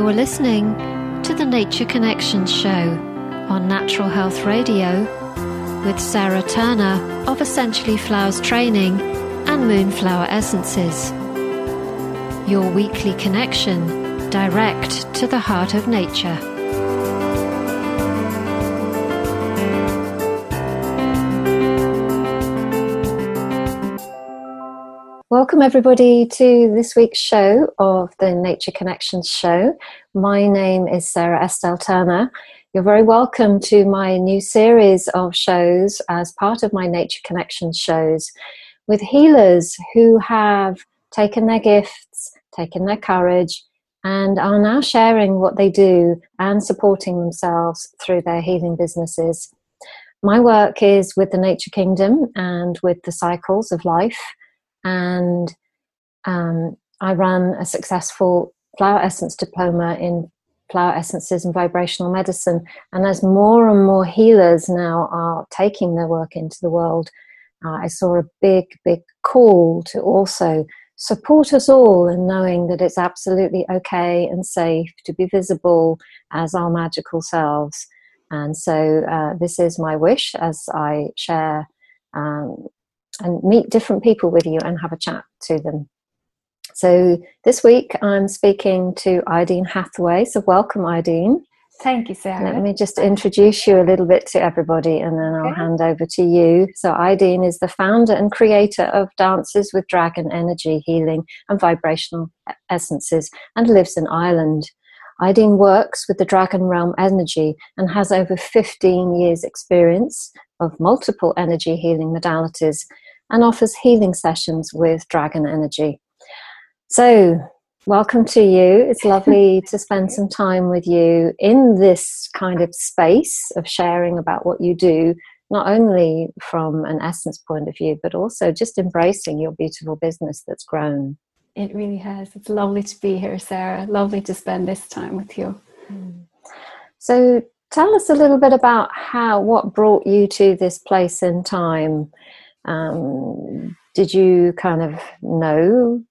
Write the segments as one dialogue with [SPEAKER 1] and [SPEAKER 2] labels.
[SPEAKER 1] You're listening to the Nature Connections Show on Natural Health Radio with Sarah Turner of Essentially Flowers Training and Moonflower Essences. Your weekly connection direct to the heart of nature. Welcome, everybody, to this week's show of the Nature Connections Show. My name is Sarah Estelle Turner. You're very welcome to my new series of shows as part of my Nature Connections shows with healers who have taken their gifts, taken their courage, and are now sharing what they do and supporting themselves through their healing businesses. My work is with the Nature Kingdom and with the cycles of life and um, I run a successful flower essence diploma in flower essences and vibrational medicine. And as more and more healers now are taking their work into the world, uh, I saw a big, big call to also support us all in knowing that it's absolutely okay and safe to be visible as our magical selves. And so, uh, this is my wish as I share um, and meet different people with you and have a chat to them. So this week I'm speaking to Ideen Hathaway. So welcome, Ideen.
[SPEAKER 2] Thank you, Sarah.
[SPEAKER 1] Let me just introduce you a little bit to everybody and then I'll okay. hand over to you. So, Ideen is the founder and creator of Dances with Dragon Energy Healing and Vibrational Essences and lives in Ireland. Ideen works with the Dragon Realm energy and has over 15 years' experience of multiple energy healing modalities and offers healing sessions with Dragon Energy. So, welcome to you. It's lovely to spend some time with you in this kind of space of sharing about what you do, not only from an essence point of view, but also just embracing your beautiful business that's grown.
[SPEAKER 2] It really has. It's lovely to be here, Sarah. Lovely to spend this time with you. Hmm.
[SPEAKER 1] So, tell us a little bit about how what brought you to this place in time um, did you kind of know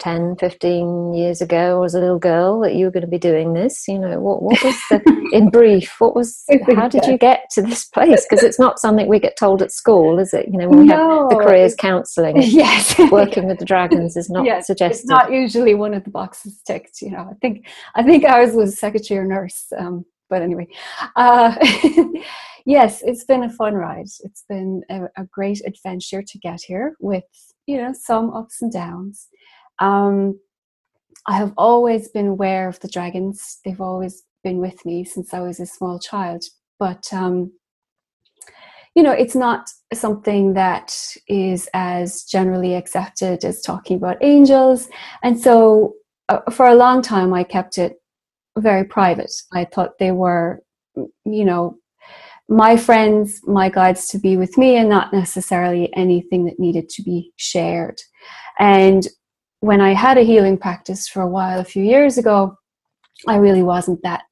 [SPEAKER 1] 10, 15 years ago as a little girl that you were going to be doing this? You know, what, what was the, in brief, what was, how did you get to this place? Because it's not something we get told at school, is it? You know, when we no, have the careers counselling,
[SPEAKER 2] yes.
[SPEAKER 1] working with the dragons is not yes, suggested.
[SPEAKER 2] It's not usually one of the boxes ticked, you know. I think, I think ours was secretary or nurse. Um, but anyway, uh, yes, it's been a fun ride. It's been a, a, great adventure to get here with, you know, some ups and downs. Um, I have always been aware of the dragons. They've always been with me since I was a small child. But, um, you know, it's not something that is as generally accepted as talking about angels. And so uh, for a long time, I kept it very private. I thought they were, you know, my friends, my guides to be with me, and not necessarily anything that needed to be shared. And when I had a healing practice for a while, a few years ago, I really wasn't that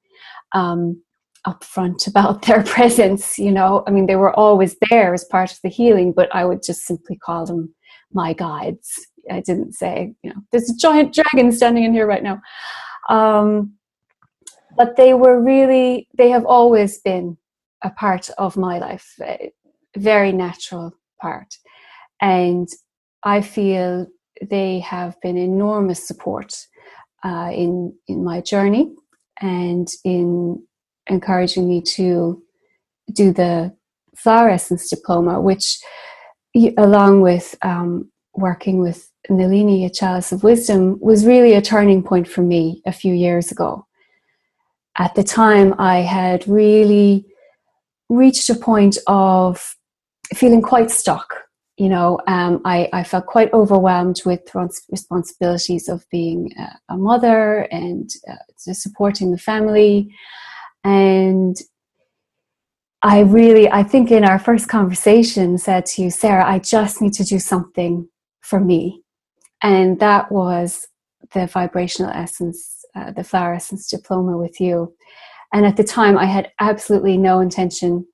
[SPEAKER 2] um, upfront about their presence. You know, I mean, they were always there as part of the healing, but I would just simply call them my guides. I didn't say, you know, there's a giant dragon standing in here right now. Um, but they were really, they have always been a part of my life, a very natural part. And I feel they have been enormous support uh, in in my journey and in encouraging me to do the flower essence diploma, which, along with um, working with Nalini, a chalice of wisdom, was really a turning point for me a few years ago. At the time, I had really reached a point of feeling quite stuck. You know, um, I, I, felt quite overwhelmed with responsibilities of being a, mother and uh, supporting the family. And I really, I think in our first conversation said to you, Sarah, I just need to do something for me. And that was the vibrational essence, uh, the flower essence diploma with you. And at the time, I had absolutely no intention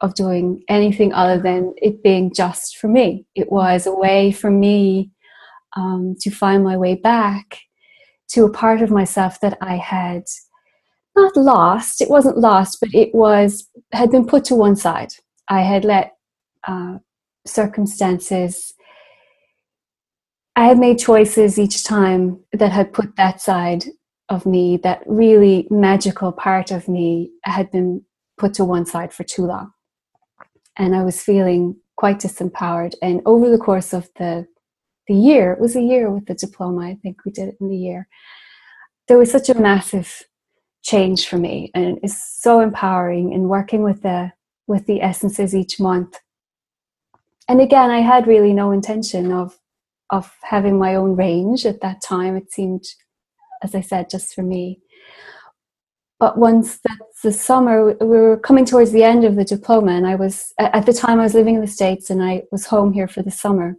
[SPEAKER 2] of doing anything other than it being just for me. It was a way for me um, to find my way back to a part of myself that I had not lost. It wasn't lost, but it was had been put to one side. I had let uh, circumstances. I had made choices each time that had put that side of me, that really magical part of me, had been put to one side for too long. And I was feeling quite disempowered. And over the course of the the year, it was a year with the diploma, I think we did it in the year, there was such a massive change for me and it's so empowering in working with the with the essences each month and again i had really no intention of of having my own range at that time it seemed as i said just for me but once that's the summer we were coming towards the end of the diploma and i was at the time i was living in the states and i was home here for the summer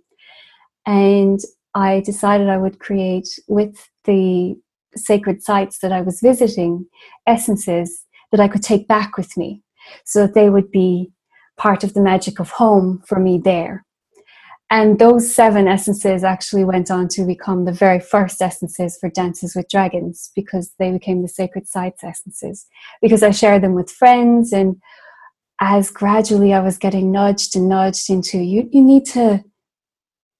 [SPEAKER 2] and i decided i would create with the sacred sites that I was visiting, essences that I could take back with me so that they would be part of the magic of home for me there. And those seven essences actually went on to become the very first essences for Dances with Dragons because they became the sacred sites essences. Because I shared them with friends, and as gradually I was getting nudged and nudged into you, you need to,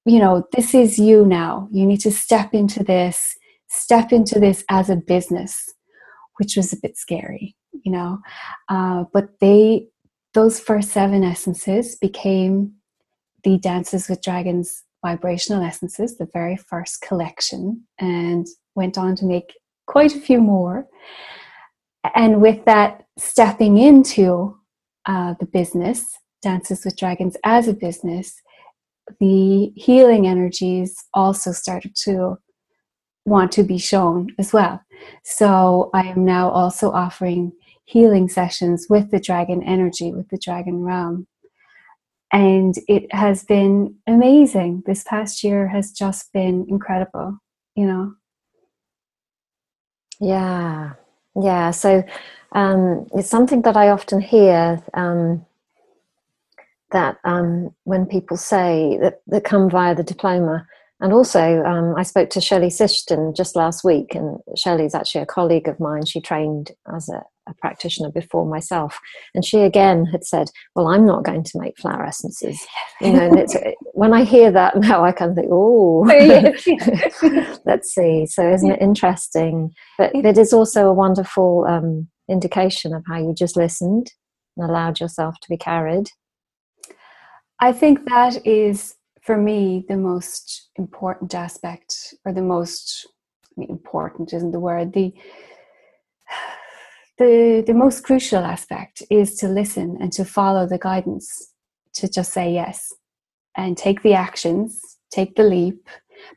[SPEAKER 2] you know, this is you now. You need to step into this step into this as a business, which was a bit scary, you know. Uh, but they, those first seven essences became the Dances with Dragons vibrational essences, the very first collection, and went on to make quite a few more. And with that, stepping into uh, the business, Dances with Dragons as a business, the healing energies also started to want to be shown as well. So I am now also offering healing sessions with the dragon energy, with the dragon realm. And it has been amazing. This past year has just been incredible, you know.
[SPEAKER 1] Yeah, yeah. So um, it's something that I often hear um, that um, when people say that, that come via the diploma, and also, um, I spoke to Shelley Sishton just last week, and Shelley's actually a colleague of mine. She trained as a, a, practitioner before myself, and she again had said, "Well, I'm not going to make flower essences." You know, and it's, when I hear that now, I kind of think, "Oh, let's see." So, isn't it interesting? But it is also a wonderful um, indication of how you just listened and allowed yourself to be carried.
[SPEAKER 2] I think that is for me, the most important aspect, or the most I mean, important isn't the word, the the the most crucial aspect is to listen and to follow the guidance, to just say yes and take the actions, take the leap,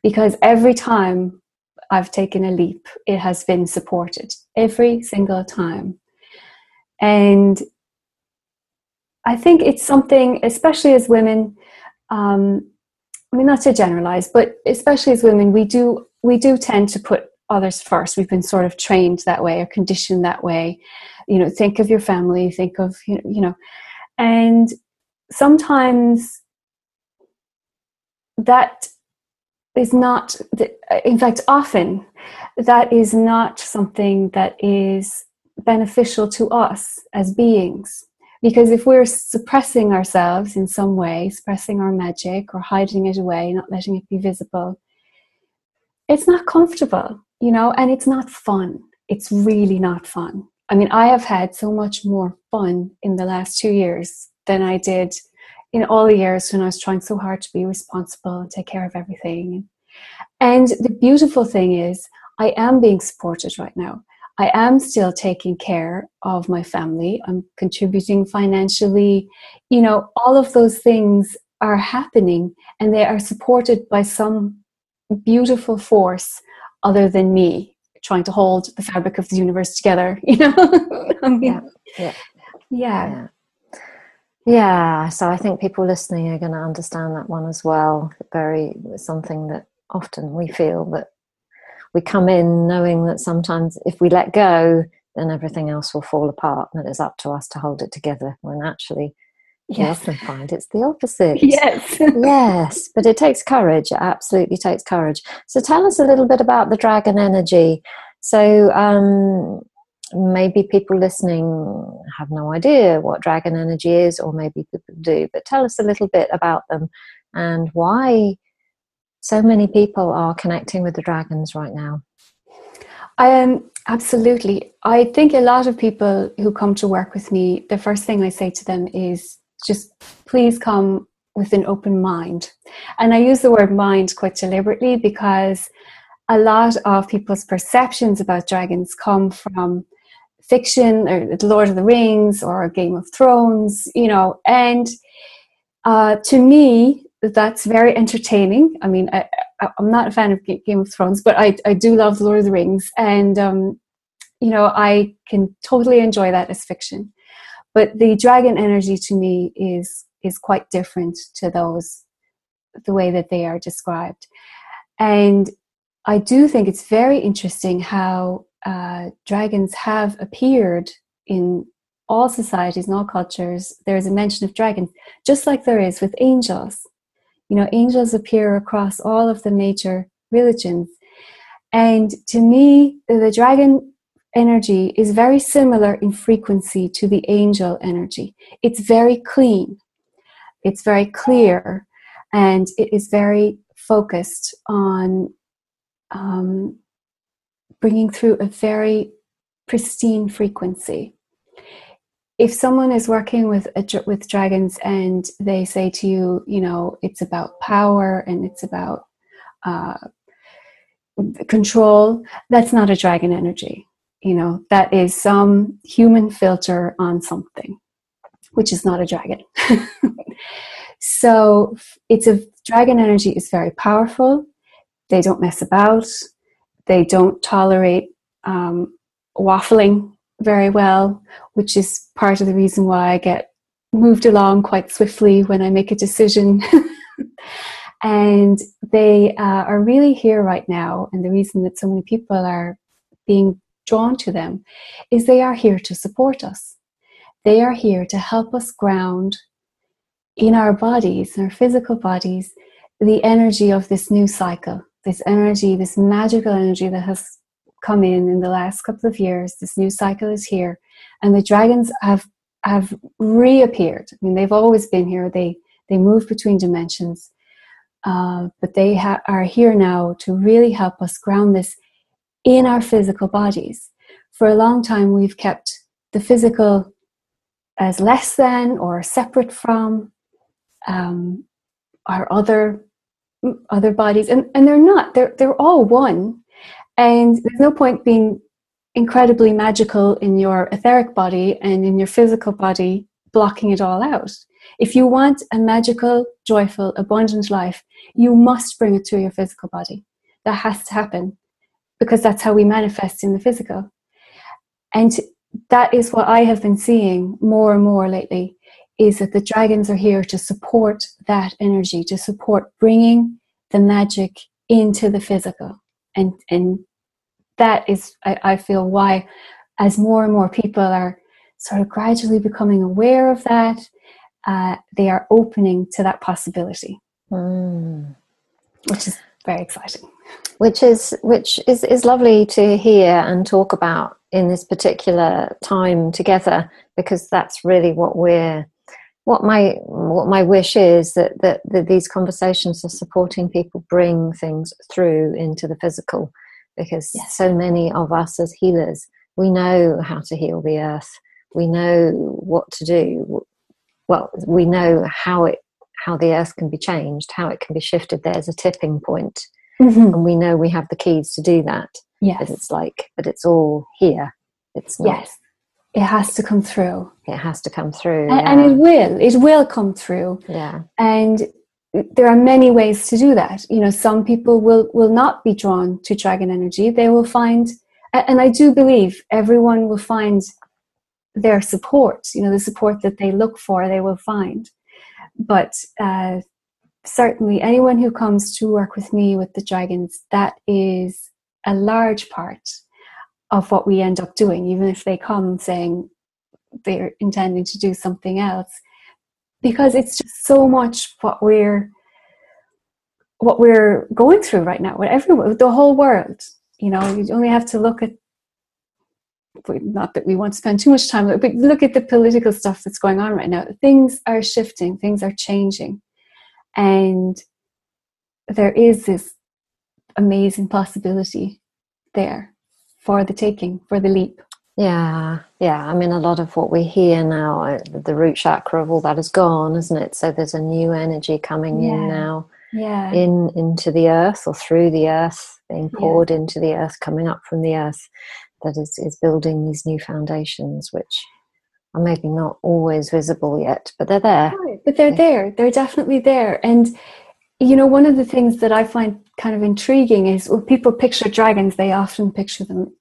[SPEAKER 2] because every time I've taken a leap, it has been supported every single time. And I think it's something, especially as women, um, I mean, not to generalize, but especially as women, we do we do tend to put others first. We've been sort of trained that way or conditioned that way. You know, think of your family, think of you know, and sometimes that is not. In fact, often that is not something that is beneficial to us as beings because if we're suppressing ourselves in some way, suppressing our magic or hiding it away, not letting it be visible, it's not comfortable, you know, and it's not fun. It's really not fun. I mean, I have had so much more fun in the last two years than I did in all the years when I was trying so hard to be responsible and take care of everything. And the beautiful thing is, I am being supported right now. I am still taking care of my family. I'm contributing financially. You know, all of those things are happening and they are supported by some beautiful force other than me trying to hold the fabric of the universe together, you know? I mean, yeah.
[SPEAKER 1] Yeah. yeah. yeah. Yeah, so I think people listening are going to understand that one as well. Very something that often we feel that we come in knowing that sometimes if we let go, then everything else will fall apart, and it's up to us to hold it together. When actually, Yes. Often find it's the opposite.
[SPEAKER 2] Yes.
[SPEAKER 1] yes, but it takes courage. It absolutely takes courage. So tell us a little bit about the dragon energy. So um, maybe people listening have no idea what dragon energy is, or maybe people do, but tell us a little bit about them and why so many people are connecting with the dragons right now.
[SPEAKER 2] Um, absolutely. I think a lot of people who come to work with me, the first thing I say to them is just please come with an open mind. And I use the word mind quite deliberately because a lot of people's perceptions about dragons come from fiction or The Lord of the Rings or Game of Thrones, you know, and uh, to me, that's very entertaining. I mean, I, am not a fan of Game of Thrones, but I, I do love Lord of the Rings, and um, you know, I can totally enjoy that as fiction. But the dragon energy to me is is quite different to those the way that they are described, and I do think it's very interesting how uh, dragons have appeared in all societies and all cultures. There's a mention of dragons, just like there is with angels you know, angels appear across all of the major religions. And to me, the dragon energy is very similar in frequency to the angel energy. It's very clean, it's very clear, and it is very focused on um, bringing through a very pristine frequency if someone is working with with dragons and they say to you, you know, it's about power and it's about uh, control, that's not a dragon energy. You know, that is some human filter on something, which is not a dragon. so it's a dragon energy is very powerful. They don't mess about. They don't tolerate um, waffling very well, which is part of the reason why I get moved along quite swiftly when I make a decision. and they uh, are really here right now. And the reason that so many people are being drawn to them is they are here to support us. They are here to help us ground in our bodies, in our physical bodies, the energy of this new cycle, this energy, this magical energy that has come in in the last couple of years. This new cycle is here, and the dragons have have reappeared. I mean, they've always been here. They they move between dimensions, uh, but they ha- are here now to really help us ground this in our physical bodies. For a long time, we've kept the physical as less than or separate from um, our other other bodies, and, and they're not. They're they're all one. And there's no point being incredibly magical in your etheric body and in your physical body blocking it all out. If you want a magical, joyful, abundant life, you must bring it to your physical body. That has to happen because that's how we manifest in the physical. And that is what I have been seeing more and more lately is that the dragons are here to support that energy, to support bringing the magic into the physical and, and that is, I, I feel, why as more and more people are sort of gradually becoming aware of that, uh, they are opening to that possibility, mm. which is very exciting.
[SPEAKER 1] Which is which is is lovely to hear and talk about in this particular time together, because that's really what we're what my what my wish is that, that, that these conversations are supporting people bring things through into the physical. Because yes. so many of us as healers we know how to heal the earth. We know what to do. Well we know how it how the earth can be changed how it can be shifted. There's a tipping point mm-hmm. and we know we have the keys to do that.
[SPEAKER 2] Yes.
[SPEAKER 1] but it's like but it's all here. It's not
[SPEAKER 2] yes. It has to come through.
[SPEAKER 1] It has to come through
[SPEAKER 2] and, yeah. and it will. It will come through.
[SPEAKER 1] Yeah.
[SPEAKER 2] And there are many ways to do that. You know some people will will not be drawn to dragon energy. They will find and i do believe everyone will find their support you know the support that they look for they will find. But uh, certainly anyone who comes to work with me with the dragons that is a large part of what we end up doing. Even if they come saying they're intending to do something else because it's just so much what we're what we're going through right now with everyone the whole world. You know you only have to look at not that we want to spend too much time but look at the political stuff that's going on right now. Things are shifting things are changing and there is this amazing possibility there for the taking for the leap
[SPEAKER 1] yeah, yeah. I mean, a lot of what we hear now, uh, the root chakra of all that is gone, isn't it? So there's a new energy coming yeah. in now,
[SPEAKER 2] yeah,
[SPEAKER 1] in into the earth or through the earth, being poured yeah. into the earth, coming up from the earth, that is is building these new foundations, which are maybe not always visible yet, but they're there.
[SPEAKER 2] But they're there. They're definitely there, and you know, one of the things that I find kind of intriguing is when people picture dragons, they often picture them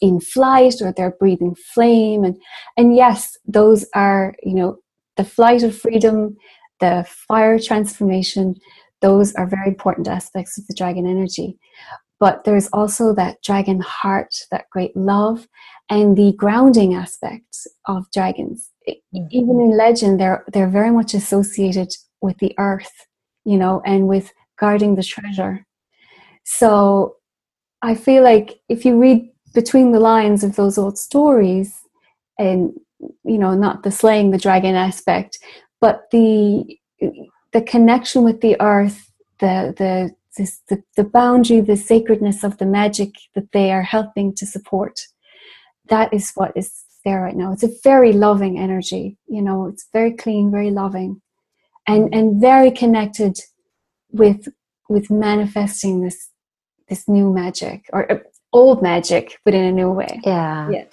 [SPEAKER 2] in flight or they're breathing flame. And and yes those are you know the flight of freedom the fire transformation those are very important aspects of the dragon energy. But there's also that dragon heart that great love and the grounding aspects of dragons even in legend they're they're very much associated with the earth you know and with guarding the treasure. So i feel like if you read between the lines of those old stories and you know not the slaying the dragon aspect but the the connection with the earth the the this, the, the boundary the sacredness of the magic that they are helping to support that is what is there right now it's a very loving energy you know it's very clean very loving and and very connected with with manifesting this this new magic or uh, old magic, but in a new way.
[SPEAKER 1] Yeah. Yeah.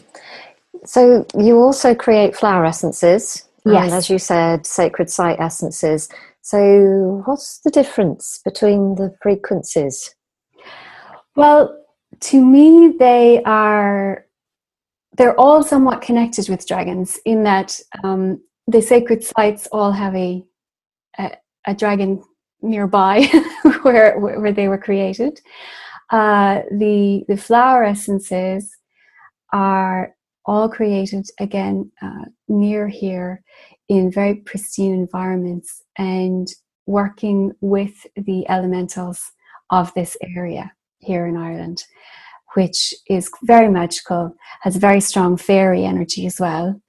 [SPEAKER 1] So you also create flower essences. Yes. And as you said, sacred site essences. So what's the difference between the frequencies?
[SPEAKER 2] Well, to me, they are they're all somewhat connected with dragons in that um, the sacred sites all have a a, a dragon nearby where where they were created. Uh, the the flower essences are all created again uh, near here in very pristine environments and working with the elementals of this area here in Ireland, which is very magical, has very strong fairy energy as well,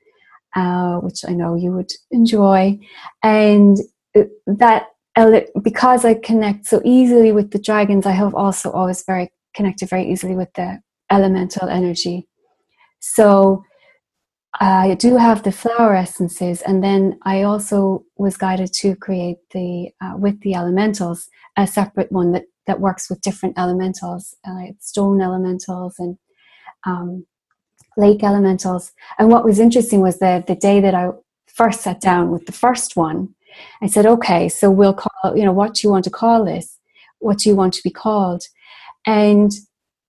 [SPEAKER 2] uh, which I know you would enjoy. And uh, that because I connect so easily with the dragons, I have also always very connected very easily with the elemental energy. So I do have the flower essences, and then I also was guided to create the uh, with the elementals a separate one that that works with different elementals, uh, stone elementals and um, lake elementals. And what was interesting was that the day that I first sat down with the first one, I said, okay, so we'll call, you know, what do you want to call this? What do you want to be called? And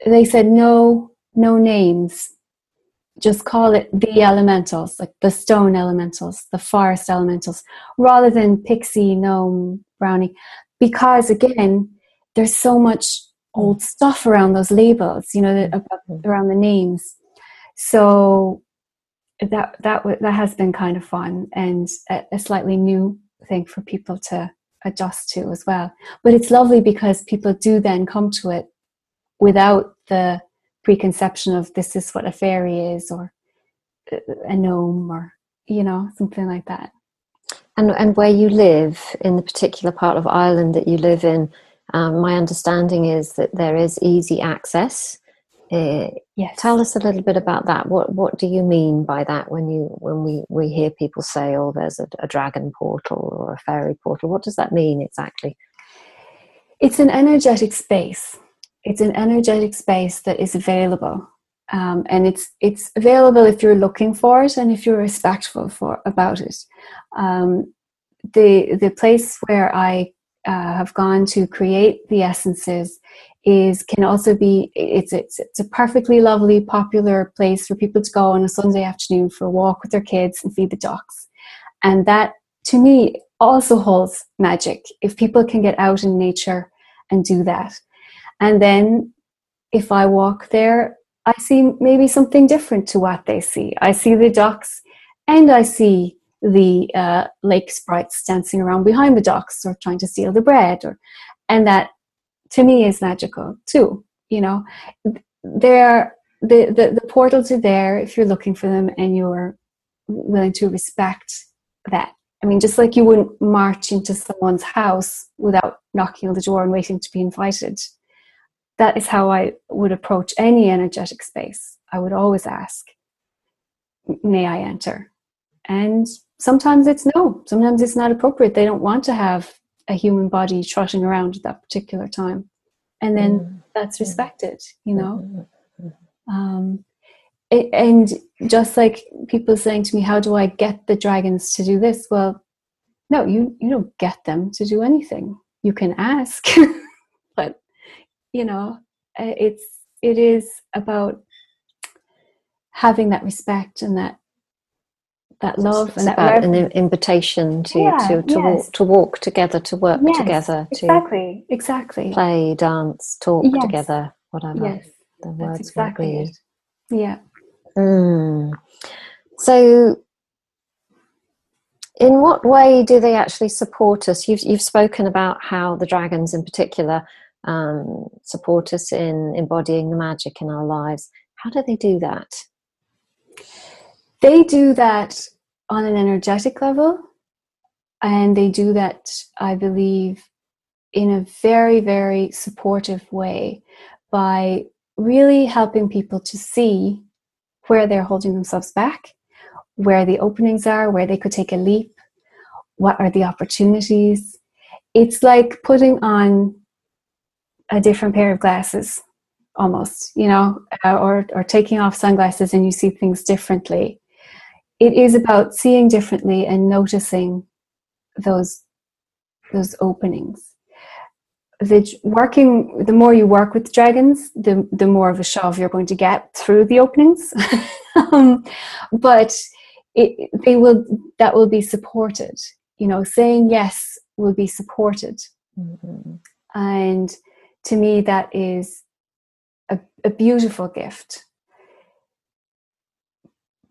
[SPEAKER 2] they said, no, no names. Just call it the elementals, like the stone elementals, the forest elementals, rather than pixie, gnome, brownie. Because again, there's so much old mm. stuff around those labels, you know, mm-hmm. around the names. So that that that has been kind of fun and a, a slightly new thing for people to adjust to as well. But it's lovely because people do then come to it without the preconception of this is what a fairy is or uh, a gnome or you know something like that.
[SPEAKER 1] And and where you live in the particular part of Ireland that you live in, um, my understanding is that there is easy access uh, yes. Tell us a little bit about that. What what do you mean by that when you when we, we hear people say, "Oh, there's a, a dragon portal or a fairy portal"? What does that mean exactly?
[SPEAKER 2] It's an energetic space. It's an energetic space that is available, um, and it's it's available if you're looking for it and if you're respectful for about it. Um, the the place where I uh, have gone to create the essences is can also be it's, it's it's a perfectly lovely popular place for people to go on a sunday afternoon for a walk with their kids and feed the ducks and that to me also holds magic if people can get out in nature and do that. And then if i walk there i see maybe something different to what they see. I see the ducks and i see the uh, lake sprites dancing around behind the docks or trying to steal the bread or and that to me is magical too you know? There the, the the portals are there if you're looking for them and you're willing to respect that. I mean just like you wouldn't march into someone's house without knocking on the door and waiting to be invited. That is how i would approach any energetic space. I would always ask may i enter? And sometimes it's no. Sometimes it's not appropriate. They don't want to have a human body trotting around at that particular time. And then mm-hmm. that's respected you know? Mm-hmm. um, it, and just like people saying to me how do i get the dragons to do this? Well no you you don't get them to do anything. You can ask but you know it's it is about having that respect and that that love
[SPEAKER 1] it's
[SPEAKER 2] and that
[SPEAKER 1] about an invitation to yeah, to to, yes. walk, to walk together to work yes, together
[SPEAKER 2] to exactly exactly
[SPEAKER 1] play dance talk yes. together whatever
[SPEAKER 2] yes the words exactly it. yeah
[SPEAKER 1] mm. so in what way do they actually support us you've, you've spoken about how the dragons in particular um, support us in embodying the magic in our lives how do they do that
[SPEAKER 2] they do that on an energetic level, and they do that, I believe, in a very, very supportive way by really helping people to see where they're holding themselves back, where the openings are, where they could take a leap, what are the opportunities. It's like putting on a different pair of glasses almost you know or or taking off sunglasses and you see things differently it is about seeing differently and noticing those those openings. The working the more you work with dragons the the more of a shove you're going to get through the openings. Um, but it, they will that will be supported. You know saying yes will be supported. Mm-hmm. and to me that is a, a beautiful gift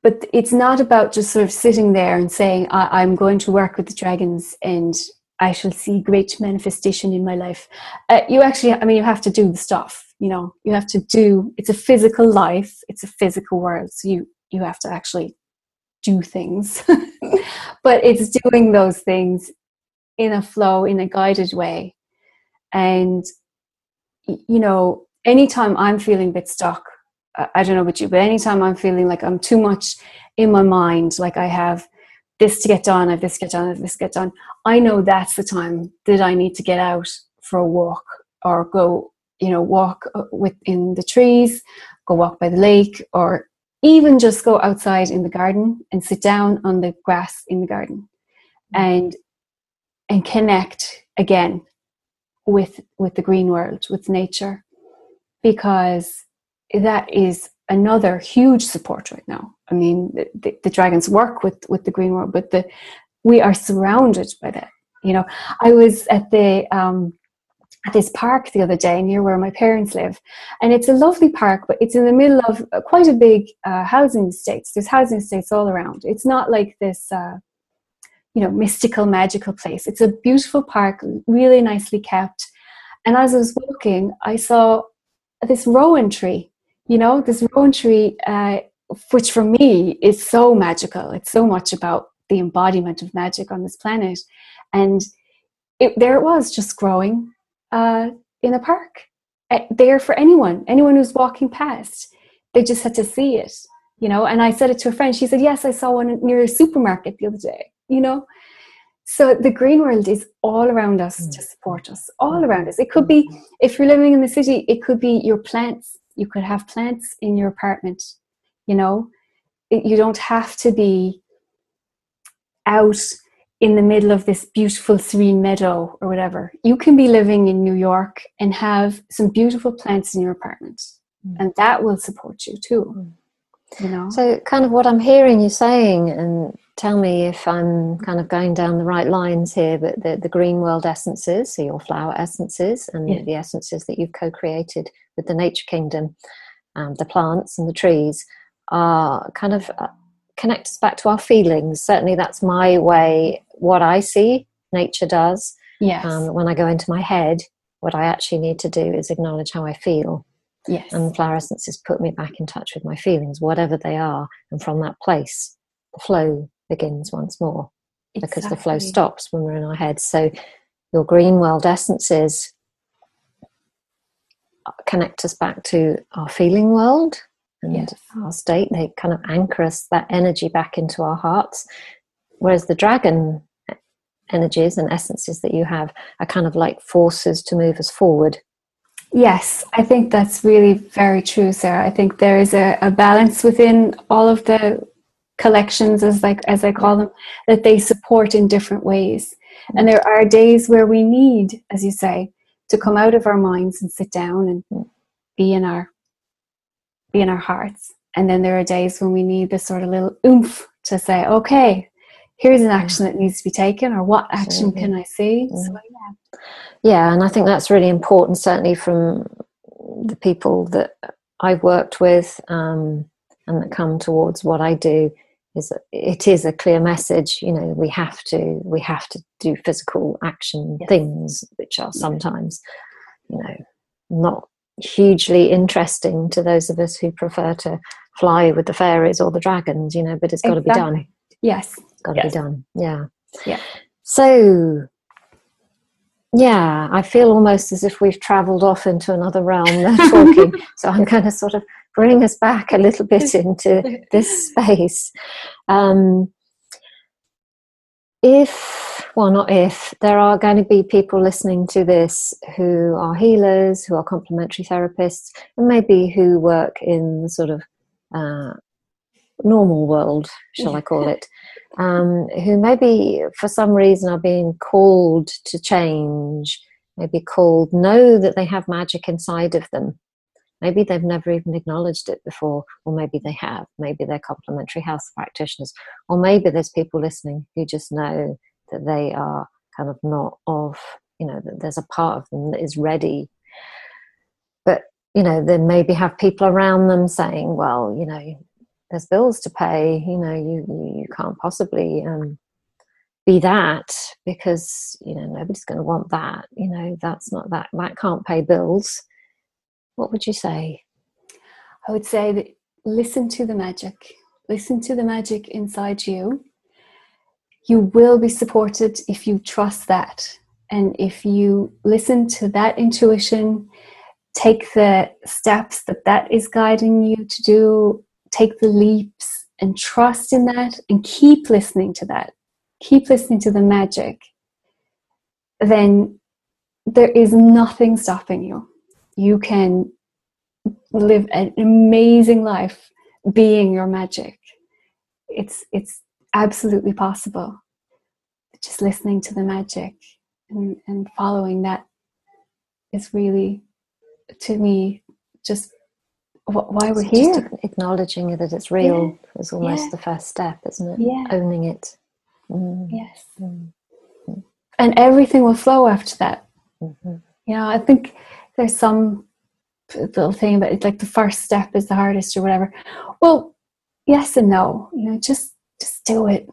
[SPEAKER 2] but it's not about just sort of sitting there and saying I- am going to work with the dragons and i shall see great manifestation in my life. Uh, you actually i mean you have to do the stuff you know? You have to do it's a physical life it's a physical world so you you have to actually do things. But it's doing those things in a flow in a guided way. And you know anytime i'm feeling a bit stuck I don't know about you, but anytime I'm feeling like I'm too much in my mind, like I have this to get done, I have this to get done, I have this to get done, I know that's the time that I need to get out for a walk or go, you know, walk uh, within the trees, go walk by the lake, or even just go outside in the garden and sit down on the grass in the garden and and connect again with with the green world with nature. Because that is another huge support right now. I mean, the, the, dragons work with with the green world, but the we are surrounded by that. You know, I was at the um, at this park the other day near where my parents live, and it's a lovely park, but it's in the middle of quite a big uh, housing estates. There's housing estates all around. It's not like this. Uh, you know, mystical, magical place. It's a beautiful park, really nicely kept. And as I was walking, I saw this rowan tree you know this rowan tree uh, which for me is so magical. It's so much about the embodiment of magic on this planet. And it, there it was just growing uh, in a park. Uh, there for anyone anyone who's walking past. They just had to see it you know? And i said it to a friend. She said yes i saw one near a supermarket the other day you know? So the green world is all around us mm. to support us all around us. It could be if you're living in the city it could be your plants you could have plants in your apartment you know it, you don't have to be out in the middle of this beautiful serene meadow or whatever you can be living in new york and have some beautiful plants in your apartment mm. and that will support you too mm. you know
[SPEAKER 1] so kind of what i'm hearing you saying and tell me if i'm kind of going down the right lines here but the, the green world essences so your flower essences and yeah. the essences that you've co-created with the nature kingdom, um, the plants and the trees, are kind of uh, connect us back to our feelings. Certainly, that's my way. What I see, nature does.
[SPEAKER 2] Yes.
[SPEAKER 1] Um, when I go into my head, what I actually need to do is acknowledge how I feel.
[SPEAKER 2] yes.
[SPEAKER 1] And flower essences put me back in touch with my feelings, whatever they are. And from that place, the flow begins once more because the flow stops when we're in our heads. So your green world essences connect us back to our feeling world and
[SPEAKER 2] Yes.
[SPEAKER 1] our state. They kind of anchor us that energy back into our hearts. Whereas the dragon energies and essences that you have are kind of like forces to move us forward.
[SPEAKER 2] Yes, I think that's really very true, Sarah. I think there is a, a balance within all of the collections, as like as I call them, that they support in different ways. And there are days where we need, as you say, to come out of our minds and sit down and be in our be in our hearts. And then there are days when we need this sort of little oomph to say, okay, here's an action that needs to be taken, or what action
[SPEAKER 1] Absolutely.
[SPEAKER 2] can I see?
[SPEAKER 1] Mm.
[SPEAKER 2] So yeah.
[SPEAKER 1] Yeah, and I think that's really important, certainly from the people that I've worked with um, and that come towards what I do. Is it is a clear message. You know, we have to we have to do physical action
[SPEAKER 2] Yes.
[SPEAKER 1] things, which are sometimes, you know, not hugely interesting to those of us who prefer to fly with the fairies or the dragons. You know, but it's got to be done.
[SPEAKER 2] Yes.
[SPEAKER 1] It's got to
[SPEAKER 2] Yes.
[SPEAKER 1] be done. Yeah.
[SPEAKER 2] Yeah.
[SPEAKER 1] So, yeah, I feel almost as if we've travelled off into another realm. Uh, talking, so I'm going to sort of bring us back a little bit into this space. Um, if, well, not if, there are going to be people listening to this who are healers, who are complementary therapists, and maybe who work in the sort of uh, normal world, shall I call it, um, who maybe for some reason are being called to change, maybe called, know that they have magic inside of them. Maybe they've never even acknowledged it before, or maybe they have. Maybe they're complementary health practitioners, or maybe there's people listening who just know that they are kind of not of, you know, that there's a part of them that is ready. But, you know, they maybe have people around them saying, well, you know, there's bills to pay, you know, you, you, can't possibly um, be that because, you know, nobody's going to want that. You know, that's not that, that can't pay bills. What would you say?
[SPEAKER 2] I would say that listen to the magic. Listen to the magic inside you. You will be supported if you trust that. And if you listen to that intuition, take the steps that that is guiding you to do, take the leaps and trust in that and keep listening to that. Keep listening to the magic. Then there is nothing stopping you. You can live an amazing life being your magic. It's it's absolutely possible. Just listening to the magic and, and following that is really to me just wh- why we're
[SPEAKER 1] So just
[SPEAKER 2] here.
[SPEAKER 1] acknowledging that it's real is almost
[SPEAKER 2] Yeah.
[SPEAKER 1] the first step, isn't it?
[SPEAKER 2] Yeah.
[SPEAKER 1] Owning it. Mm,
[SPEAKER 2] Yes.
[SPEAKER 1] mm,
[SPEAKER 2] And everything will flow after that.
[SPEAKER 1] mhm.
[SPEAKER 2] You know, I think there's some little thing about it, like the first step is the hardest or whatever. Well, yes and no. You know, just just do it.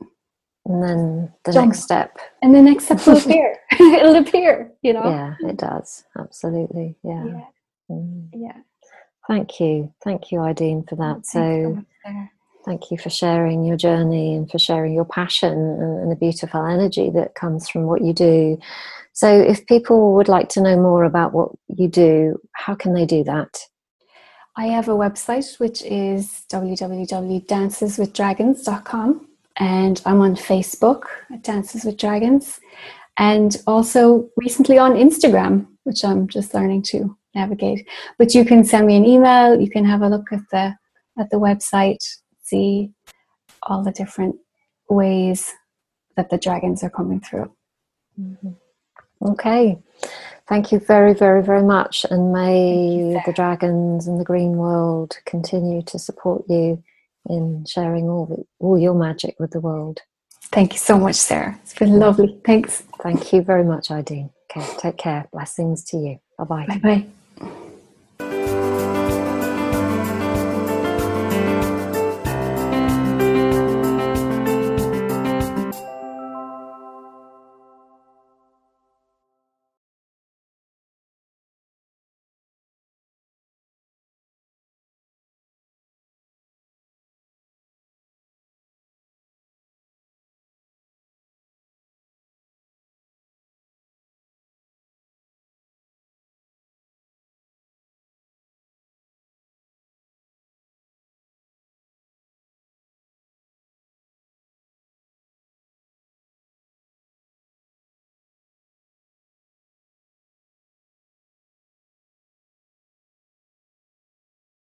[SPEAKER 1] And then the
[SPEAKER 2] Jump.
[SPEAKER 1] next step.
[SPEAKER 2] And the next step will appear. It'll appear, you know.
[SPEAKER 1] Yeah, it does. Absolutely. Yeah.
[SPEAKER 2] Yeah.
[SPEAKER 1] Mm.
[SPEAKER 2] yeah.
[SPEAKER 1] Thank you. Thank you, Ideen, for that.
[SPEAKER 2] Thanks so
[SPEAKER 1] So. Thank you for sharing your journey and for sharing your passion and, the beautiful energy that comes from what you do. So, if people would like to know more about what you do, how can they do that?
[SPEAKER 2] I have a website which is www.danceswithdragons.com and I'm on Facebook at Dances with Dragons and also recently on Instagram, which I'm just learning to navigate. But you can send me an email, you can have a look at the at the website, see all the different ways that the dragons are coming through.
[SPEAKER 1] Okay. Thank you very, very, very much. And may the dragons and the green world continue to support you in sharing all, the, all your magic with the world.
[SPEAKER 2] Thank you so much, Sarah. It's been lovely. Thanks.
[SPEAKER 1] Thank you very much, Ideen. Okay, take care. Blessings to you. Bye bye.
[SPEAKER 2] Bye bye.